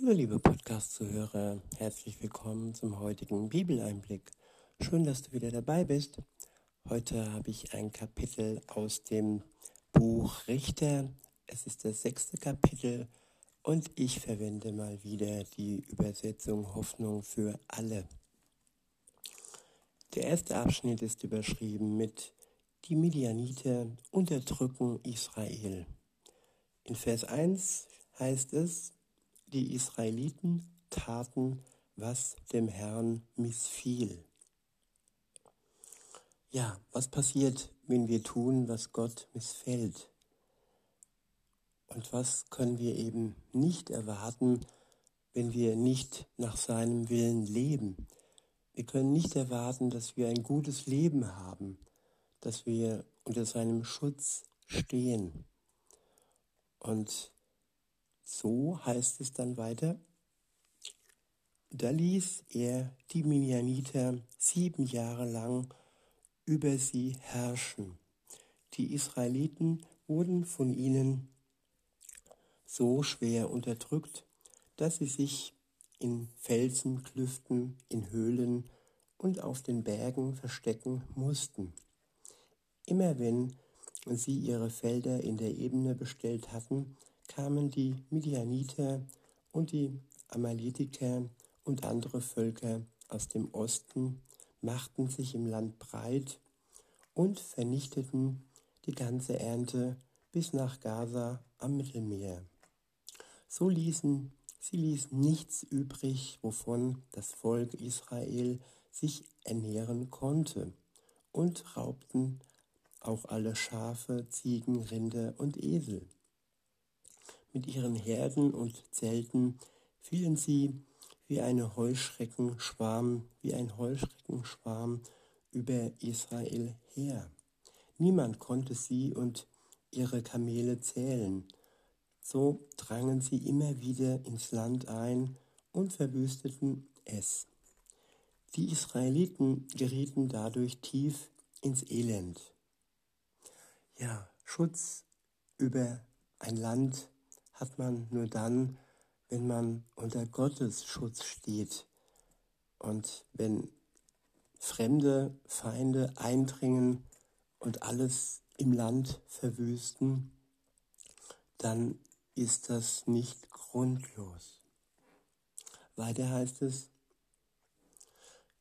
Hallo liebe Podcast-Zuhörer, herzlich willkommen zum heutigen Bibeleinblick. Schön, dass du wieder dabei bist. Heute habe ich ein Kapitel aus dem Buch Richter. Es ist das sechste Kapitel und ich verwende mal wieder die Übersetzung Hoffnung für alle. Der erste Abschnitt ist überschrieben mit Die Midianiter unterdrücken Israel. In Vers 1 heißt es, die Israeliten taten, was dem Herrn missfiel. Ja, was passiert, wenn wir tun, was Gott missfällt? Und was können wir eben nicht erwarten, wenn wir nicht nach seinem Willen leben? Wir können nicht erwarten, dass wir ein gutes Leben haben, dass wir unter seinem Schutz stehen. Und so heißt es dann weiter. Da ließ er die Minianiter sieben Jahre lang über sie herrschen. Die Israeliten wurden von ihnen so schwer unterdrückt, dass sie sich in Felsenklüften, in Höhlen und auf den Bergen verstecken mussten. Immer wenn sie ihre Felder in der Ebene bestellt hatten, kamen die Midianiter und die Amaletiker und andere Völker aus dem Osten, machten sich im Land breit und vernichteten die ganze Ernte bis nach Gaza am Mittelmeer. So ließen sie ließen nichts übrig, wovon das Volk Israel sich ernähren konnte, und raubten auch alle Schafe, Ziegen, Rinder und Esel. Mit ihren Herden und Zelten fielen sie wie eine Heuschreckenschwarm, wie ein Heuschreckenschwarm über Israel her. Niemand konnte sie und ihre Kamele zählen. So drangen sie immer wieder ins Land ein und verwüsteten es. Die Israeliten gerieten dadurch tief ins Elend. Ja, Schutz über ein Land hat man nur dann, wenn man unter Gottes Schutz steht und wenn fremde Feinde eindringen und alles im Land verwüsten, dann ist das nicht grundlos. Weiter heißt es,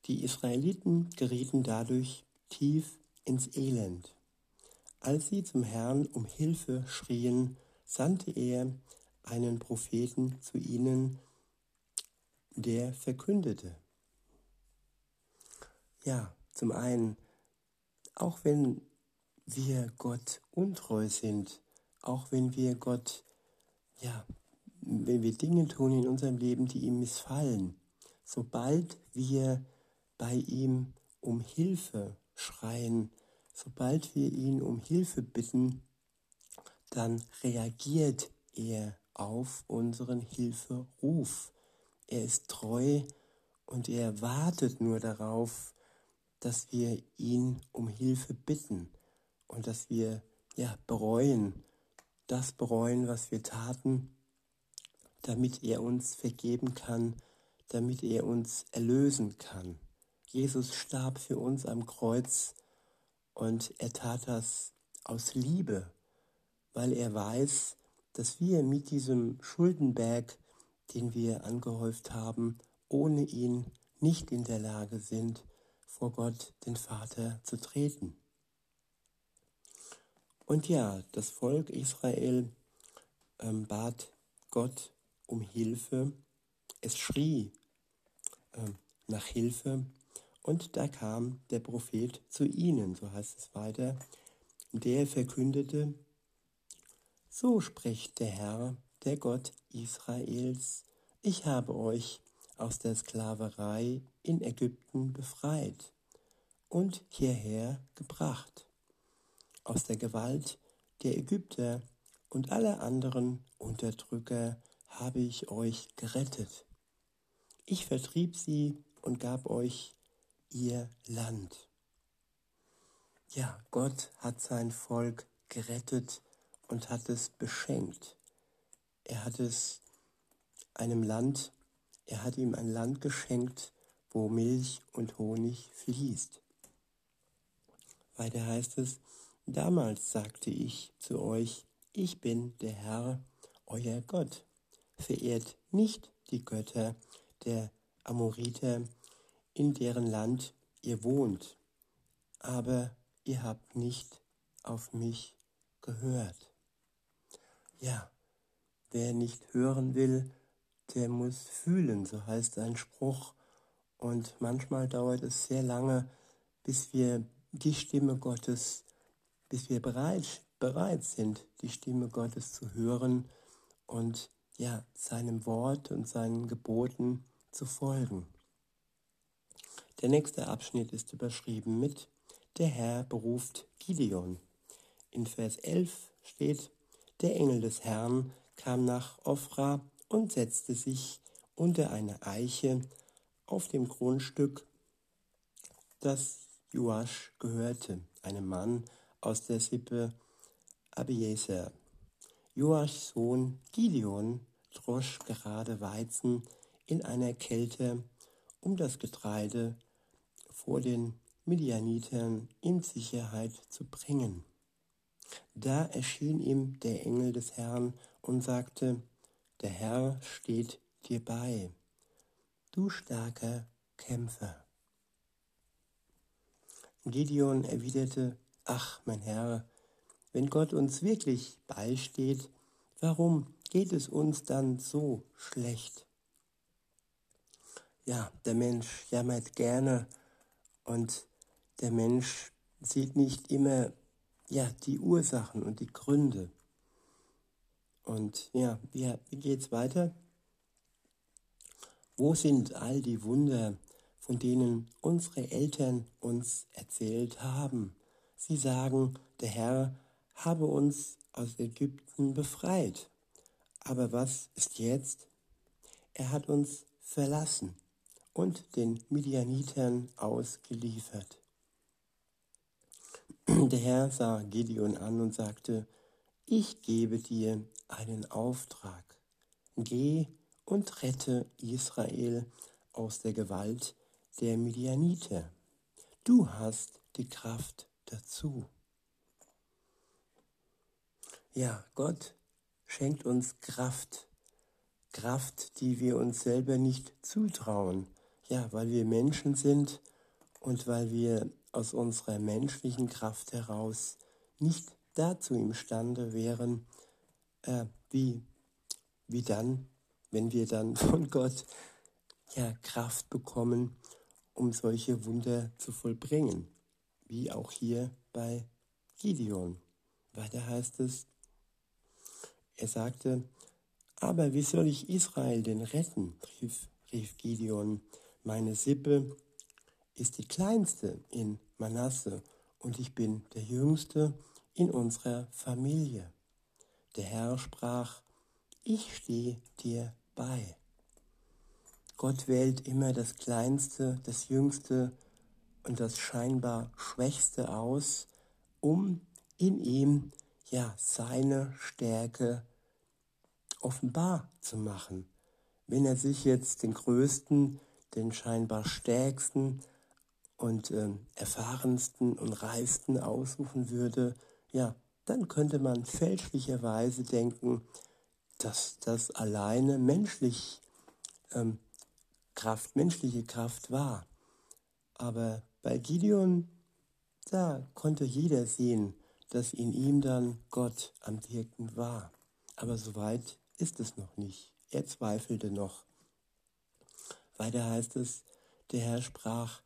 die Israeliten gerieten dadurch tief ins Elend. Als sie zum Herrn um Hilfe schrien, sandte er einen Propheten zu ihnen, der verkündete. Ja, zum einen, auch wenn wir Gott untreu sind, auch wenn wir Gott, ja, wenn wir Dinge tun in unserem Leben, die ihm missfallen, sobald wir bei ihm um Hilfe schreien, sobald wir ihn um Hilfe bitten, dann reagiert er auf unseren Hilferuf. Er ist treu und er wartet nur darauf, dass wir ihn um Hilfe bitten und dass wir ja bereuen, das bereuen, was wir taten, damit er uns vergeben kann, damit er uns erlösen kann. Jesus starb für uns am Kreuz und er tat das aus Liebe weil er weiß, dass wir mit diesem Schuldenberg, den wir angehäuft haben, ohne ihn nicht in der Lage sind, vor Gott, den Vater, zu treten. Und ja, das Volk Israel ähm, bat Gott um Hilfe. Es schrie ähm, nach Hilfe und da kam der Prophet zu ihnen, so heißt es weiter. Der verkündete, so spricht der Herr, der Gott Israels, ich habe euch aus der Sklaverei in Ägypten befreit und hierher gebracht. Aus der Gewalt der Ägypter und aller anderen Unterdrücker habe ich euch gerettet. Ich vertrieb sie und gab euch ihr Land. Ja, Gott hat sein Volk gerettet und hat es beschenkt. Er hat es einem Land, er hat ihm ein Land geschenkt, wo Milch und Honig fließt. Weiter heißt es, damals sagte ich zu euch, ich bin der Herr, euer Gott. Verehrt nicht die Götter der Amoriter, in deren Land ihr wohnt, aber ihr habt nicht auf mich gehört. Ja, wer nicht hören will, der muss fühlen, so heißt ein Spruch. Und manchmal dauert es sehr lange, bis wir die Stimme Gottes, bis wir bereit, bereit sind, die Stimme Gottes zu hören und ja, seinem Wort und seinen Geboten zu folgen. Der nächste Abschnitt ist überschrieben mit Der Herr beruft Gideon. In Vers 11 steht, der Engel des Herrn kam nach Ophra und setzte sich unter eine Eiche auf dem Grundstück, das Joasch gehörte, einem Mann aus der Sippe Abieser. Joaschs Sohn Gideon drosch gerade Weizen in einer Kälte, um das Getreide vor den Midianitern in Sicherheit zu bringen. Da erschien ihm der Engel des Herrn und sagte, der Herr steht dir bei, du starker Kämpfer. Gideon erwiderte, ach mein Herr, wenn Gott uns wirklich beisteht, warum geht es uns dann so schlecht? Ja, der Mensch jammert gerne und der Mensch sieht nicht immer ja, die Ursachen und die Gründe. Und ja, wie, wie geht's weiter? Wo sind all die Wunder, von denen unsere Eltern uns erzählt haben? Sie sagen, der Herr habe uns aus Ägypten befreit. Aber was ist jetzt? Er hat uns verlassen und den Midianitern ausgeliefert. Der Herr sah Gideon an und sagte, ich gebe dir einen Auftrag. Geh und rette Israel aus der Gewalt der Midianiter. Du hast die Kraft dazu. Ja, Gott schenkt uns Kraft. Kraft, die wir uns selber nicht zutrauen. Ja, weil wir Menschen sind und weil wir aus unserer menschlichen Kraft heraus nicht dazu imstande wären, äh, wie, wie dann, wenn wir dann von Gott ja Kraft bekommen, um solche Wunder zu vollbringen, wie auch hier bei Gideon. Weiter heißt es, er sagte, aber wie soll ich Israel denn retten? rief, rief Gideon. Meine Sippe ist die kleinste in Manasse und ich bin der jüngste in unserer Familie. Der Herr sprach, ich stehe dir bei. Gott wählt immer das Kleinste, das Jüngste und das scheinbar Schwächste aus, um in ihm ja seine Stärke offenbar zu machen. Wenn er sich jetzt den Größten, den scheinbar Stärksten und äh, erfahrensten und reifsten aussuchen würde, ja, dann könnte man fälschlicherweise denken, dass das alleine menschlich ähm, Kraft, menschliche Kraft war. Aber bei Gideon, da konnte jeder sehen, dass in ihm dann Gott am Wirken war. Aber so weit ist es noch nicht. Er zweifelte noch. Weiter heißt es, der Herr sprach,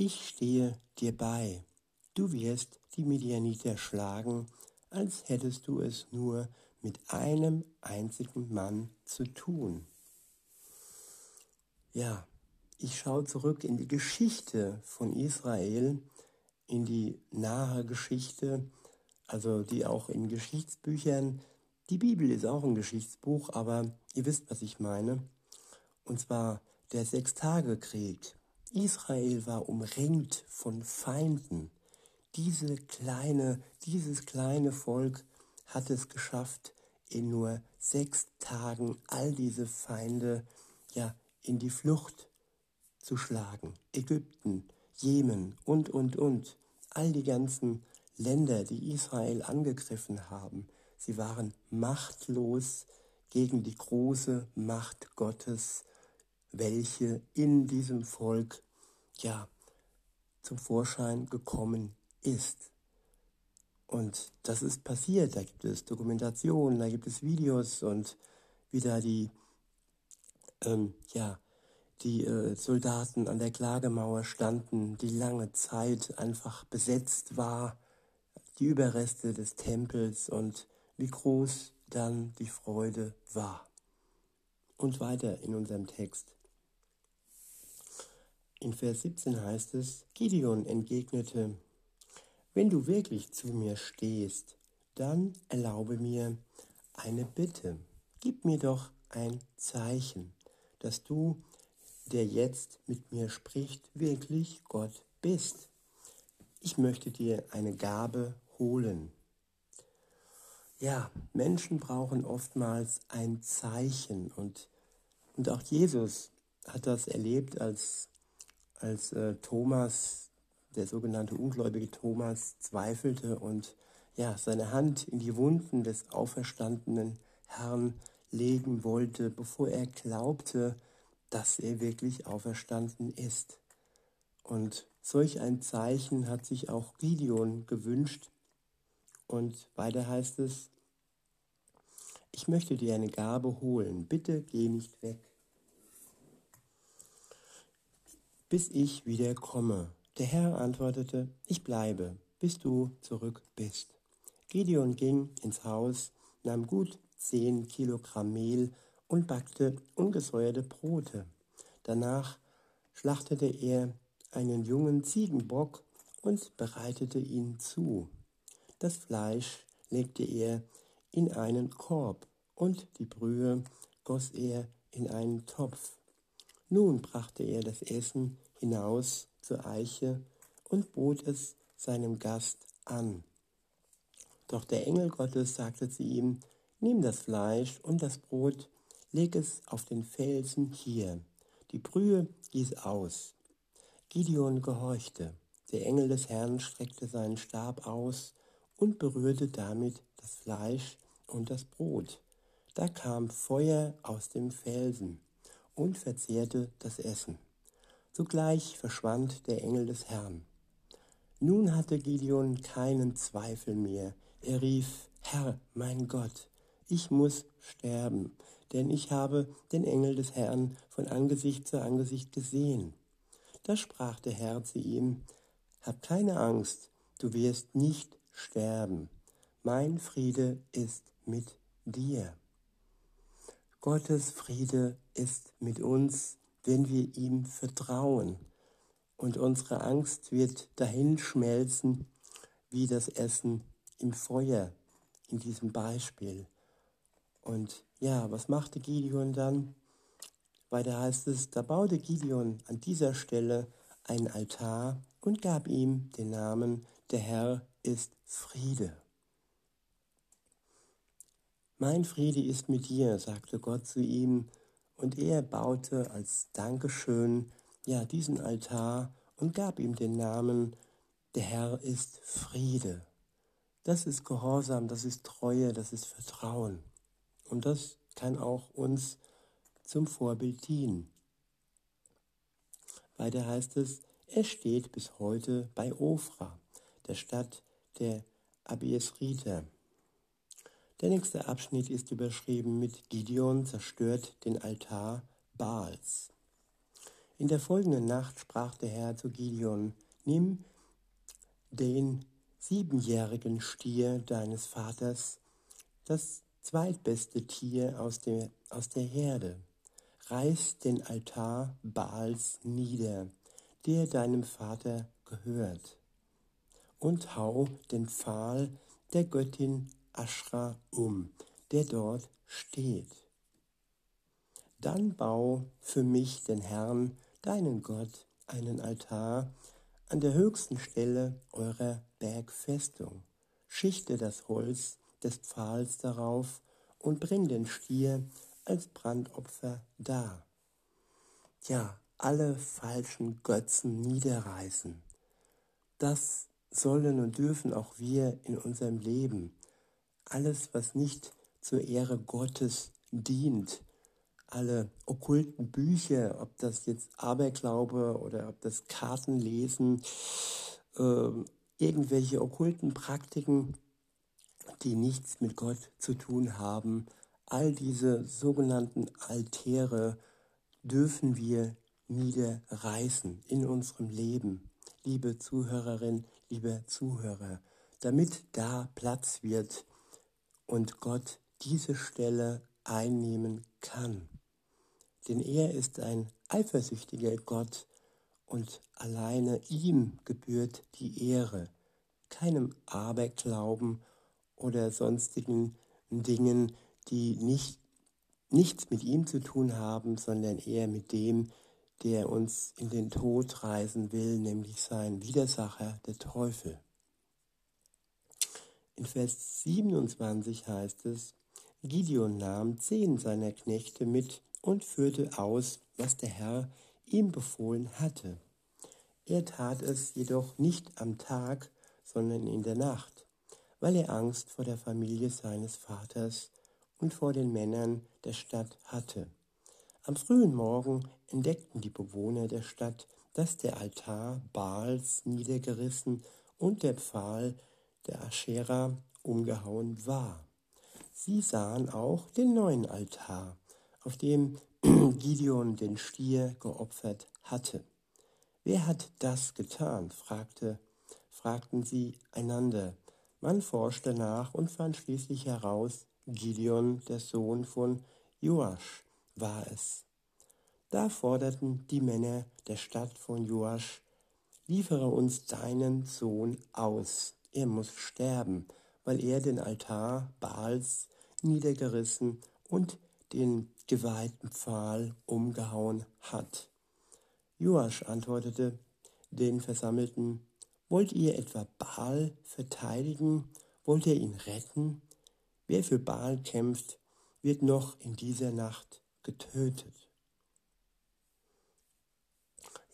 ich stehe dir bei, du wirst die Midianiter schlagen, als hättest du es nur mit einem einzigen Mann zu tun. Ja, ich schaue zurück in die Geschichte von Israel, in die nahe Geschichte, also die auch in Geschichtsbüchern, die Bibel ist auch ein Geschichtsbuch, aber ihr wisst, was ich meine. Und zwar der Sechstagekrieg. Israel war umringt von Feinden. Diese kleine, dieses kleine Volk hat es geschafft, in nur sechs Tagen all diese Feinde ja in die Flucht zu schlagen. Ägypten, Jemen und, und, und. All die ganzen Länder, die Israel angegriffen haben, sie waren machtlos gegen die große Macht Gottes, welche in diesem Volk ja zum Vorschein gekommen ist. Und das ist passiert. Da gibt es Dokumentationen, da gibt es Videos und wie da die, ähm, ja, die äh, Soldaten an der Klagemauer standen, die lange Zeit einfach besetzt war, die Überreste des Tempels und wie groß dann die Freude war. Und weiter in unserem Text. In Vers 17 heißt es, Gideon entgegnete, wenn du wirklich zu mir stehst, dann erlaube mir eine Bitte. Gib mir doch ein Zeichen, dass du, der jetzt mit mir spricht, wirklich Gott bist. Ich möchte dir eine Gabe holen. Ja, Menschen brauchen oftmals ein Zeichen und, und auch Jesus hat das erlebt, als, als äh, Thomas der sogenannte ungläubige Thomas zweifelte und ja, seine Hand in die Wunden des auferstandenen Herrn legen wollte, bevor er glaubte, dass er wirklich auferstanden ist. Und solch ein Zeichen hat sich auch Gideon gewünscht. Und weiter heißt es, ich möchte dir eine Gabe holen, bitte geh nicht weg, bis ich wieder komme. Der Herr antwortete, ich bleibe, bis du zurück bist. Gideon ging ins Haus, nahm gut zehn Kilogramm Mehl und backte ungesäuerte Brote. Danach schlachtete er einen jungen Ziegenbock und bereitete ihn zu. Das Fleisch legte er in einen Korb und die Brühe goss er in einen Topf. Nun brachte er das Essen hinaus zur Eiche und bot es seinem Gast an. Doch der Engel Gottes sagte zu ihm, Nimm das Fleisch und das Brot, leg es auf den Felsen hier, die Brühe gieß aus. Gideon gehorchte. Der Engel des Herrn streckte seinen Stab aus und berührte damit das Fleisch und das Brot. Da kam Feuer aus dem Felsen und verzehrte das Essen. Sogleich verschwand der Engel des Herrn. Nun hatte Gideon keinen Zweifel mehr. Er rief, Herr, mein Gott, ich muss sterben, denn ich habe den Engel des Herrn von Angesicht zu Angesicht gesehen. Da sprach der Herr zu ihm, Hab keine Angst, du wirst nicht sterben. Mein Friede ist mit dir. Gottes Friede ist mit uns wenn wir ihm vertrauen. Und unsere Angst wird dahin schmelzen wie das Essen im Feuer in diesem Beispiel. Und ja, was machte Gideon dann? Weiter heißt es, da baute Gideon an dieser Stelle einen Altar und gab ihm den Namen, der Herr ist Friede. Mein Friede ist mit dir, sagte Gott zu ihm, und er baute als Dankeschön ja diesen Altar und gab ihm den Namen, der Herr ist Friede. Das ist Gehorsam, das ist Treue, das ist Vertrauen. Und das kann auch uns zum Vorbild dienen. Weiter heißt es, er steht bis heute bei Ofra, der Stadt der Abiesriter. Der nächste Abschnitt ist überschrieben mit Gideon zerstört den Altar Baals. In der folgenden Nacht sprach der Herr zu Gideon, nimm den siebenjährigen Stier deines Vaters, das zweitbeste Tier aus der, aus der Herde, reiß den Altar Baals nieder, der deinem Vater gehört, und hau den Pfahl der Göttin Aschra um, der dort steht. Dann bau für mich den Herrn, deinen Gott, einen Altar an der höchsten Stelle eurer Bergfestung. Schichte das Holz des Pfahls darauf und bring den Stier als Brandopfer dar. Ja, alle falschen Götzen niederreißen. Das sollen und dürfen auch wir in unserem Leben. Alles, was nicht zur Ehre Gottes dient, alle okkulten Bücher, ob das jetzt Aberglaube oder ob das Kartenlesen, äh, irgendwelche okkulten Praktiken, die nichts mit Gott zu tun haben, all diese sogenannten Altäre dürfen wir niederreißen in unserem Leben, liebe Zuhörerin, liebe Zuhörer, damit da Platz wird und Gott diese Stelle einnehmen kann. Denn er ist ein eifersüchtiger Gott und alleine ihm gebührt die Ehre, keinem Aberglauben oder sonstigen Dingen, die nicht, nichts mit ihm zu tun haben, sondern eher mit dem, der uns in den Tod reisen will, nämlich sein Widersacher, der Teufel. In Vers 27 heißt es, Gideon nahm zehn seiner Knechte mit und führte aus, was der Herr ihm befohlen hatte. Er tat es jedoch nicht am Tag, sondern in der Nacht, weil er Angst vor der Familie seines Vaters und vor den Männern der Stadt hatte. Am frühen Morgen entdeckten die Bewohner der Stadt, dass der Altar Baals niedergerissen und der Pfahl der Aschera umgehauen war. Sie sahen auch den neuen Altar, auf dem Gideon den Stier geopfert hatte. Wer hat das getan? fragte, fragten sie einander. Man forschte nach und fand schließlich heraus, Gideon, der Sohn von Joasch, war es. Da forderten die Männer der Stadt von Joasch, liefere uns deinen Sohn aus, er muss sterben, weil er den Altar Baals niedergerissen und den geweihten Pfahl umgehauen hat. Joasch antwortete den Versammelten, wollt ihr etwa Baal verteidigen? Wollt ihr ihn retten? Wer für Baal kämpft, wird noch in dieser Nacht getötet.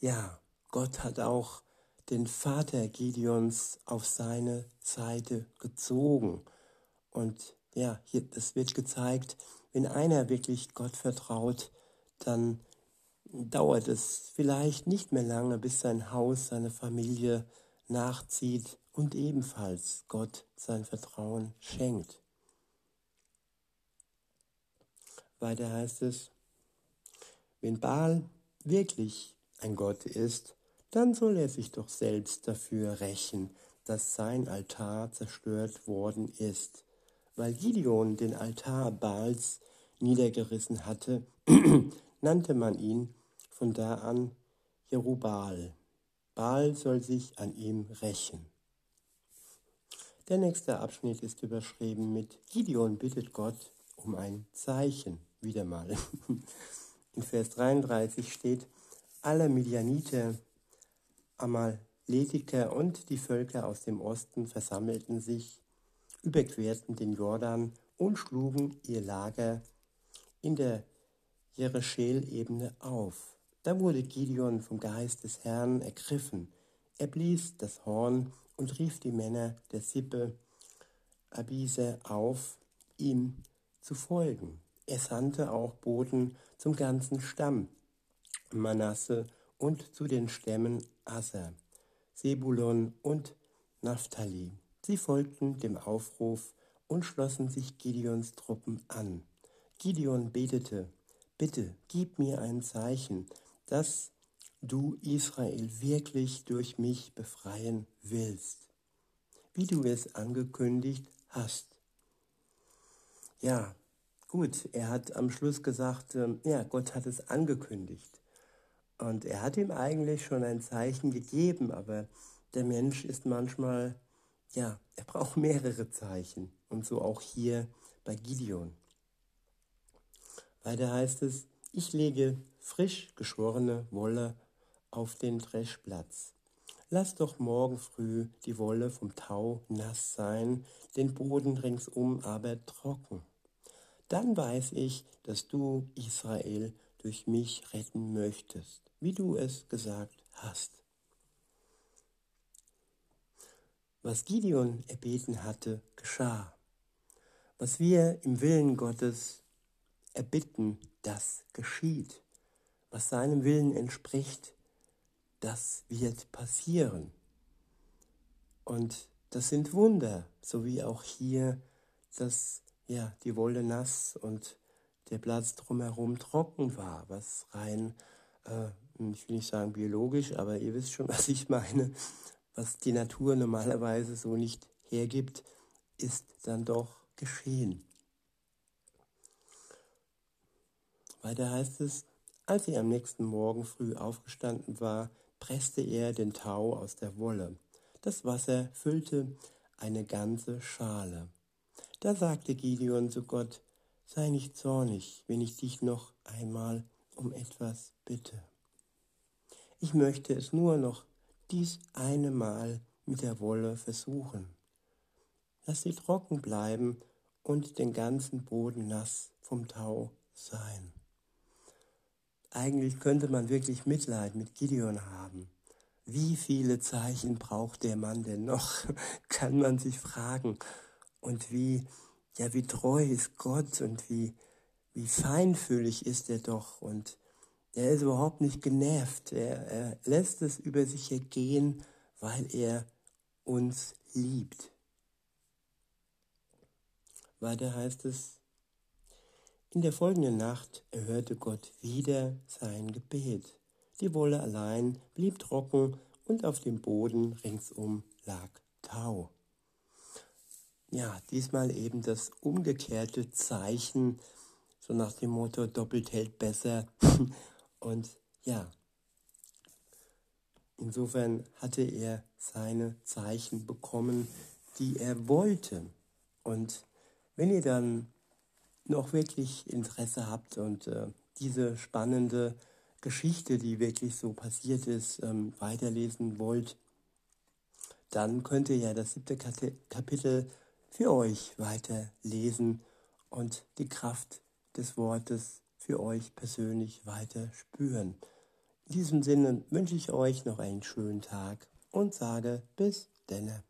Ja, Gott hat auch den Vater Gideons auf seine Seite gezogen. Und ja, hier, das wird gezeigt, wenn einer wirklich Gott vertraut, dann dauert es vielleicht nicht mehr lange, bis sein Haus, seine Familie nachzieht und ebenfalls Gott sein Vertrauen schenkt. Weiter heißt es, wenn Baal wirklich ein Gott ist, dann soll er sich doch selbst dafür rächen, dass sein Altar zerstört worden ist. Weil Gideon den Altar Baals niedergerissen hatte, nannte man ihn von da an Jerubal. Baal soll sich an ihm rächen. Der nächste Abschnitt ist überschrieben mit Gideon bittet Gott um ein Zeichen. Wieder mal. In Vers 33 steht, alle Midianiter, Amaletiker und die Völker aus dem Osten versammelten sich, überquerten den Jordan und schlugen ihr Lager in der Jereschel-Ebene auf. Da wurde Gideon vom Geist des Herrn ergriffen. Er blies das Horn und rief die Männer der Sippe Abise auf, ihm zu folgen. Er sandte auch Boten zum ganzen Stamm Manasse und zu den Stämmen Asser, Sebulon und Naphtali. Sie folgten dem Aufruf und schlossen sich Gideons Truppen an. Gideon betete, Bitte, gib mir ein Zeichen, dass du Israel wirklich durch mich befreien willst, wie du es angekündigt hast. Ja, gut, er hat am Schluss gesagt, äh, ja, Gott hat es angekündigt. Und er hat ihm eigentlich schon ein Zeichen gegeben, aber der Mensch ist manchmal, ja, er braucht mehrere Zeichen. Und so auch hier bei Gideon. Weiter heißt es, ich lege frisch geschworene Wolle auf den Dreschplatz. Lass doch morgen früh die Wolle vom Tau nass sein, den Boden ringsum aber trocken. dann weiß ich, dass du Israel durch mich retten möchtest, wie du es gesagt hast. Was Gideon erbeten hatte, geschah. Was wir im Willen Gottes erbitten, das geschieht. Was seinem Willen entspricht, das wird passieren. Und das sind Wunder, so wie auch hier, dass ja, die Wolle nass und der Platz drumherum trocken war, was rein, äh, ich will nicht sagen biologisch, aber ihr wisst schon, was ich meine, was die Natur normalerweise so nicht hergibt, ist dann doch geschehen. Weiter heißt es, als er am nächsten Morgen früh aufgestanden war, presste er den Tau aus der Wolle. Das Wasser füllte eine ganze Schale. Da sagte Gideon zu Gott, sei nicht zornig, wenn ich dich noch einmal um etwas bitte. Ich möchte es nur noch dies eine Mal mit der Wolle versuchen. Lass sie trocken bleiben und den ganzen Boden nass vom Tau sein. Eigentlich könnte man wirklich Mitleid mit Gideon haben. Wie viele Zeichen braucht der Mann denn noch? Kann man sich fragen. Und wie, ja, wie treu ist Gott und wie, wie feinfühlig ist er doch. Und er ist überhaupt nicht genervt. Er, er lässt es über sich ergehen, weil er uns liebt. Weiter heißt es, in der folgenden Nacht erhörte Gott wieder sein Gebet. Die Wolle allein blieb trocken und auf dem Boden ringsum lag Tau. Ja, diesmal eben das umgekehrte Zeichen, so nach dem Motto doppelt hält besser. und ja, insofern hatte er seine Zeichen bekommen, die er wollte. Und wenn ihr dann noch wirklich Interesse habt und äh, diese spannende Geschichte, die wirklich so passiert ist, ähm, weiterlesen wollt, dann könnt ihr ja das siebte Kapitel für euch weiterlesen und die Kraft des Wortes für euch persönlich weiter spüren. In diesem Sinne wünsche ich euch noch einen schönen Tag und sage bis denne.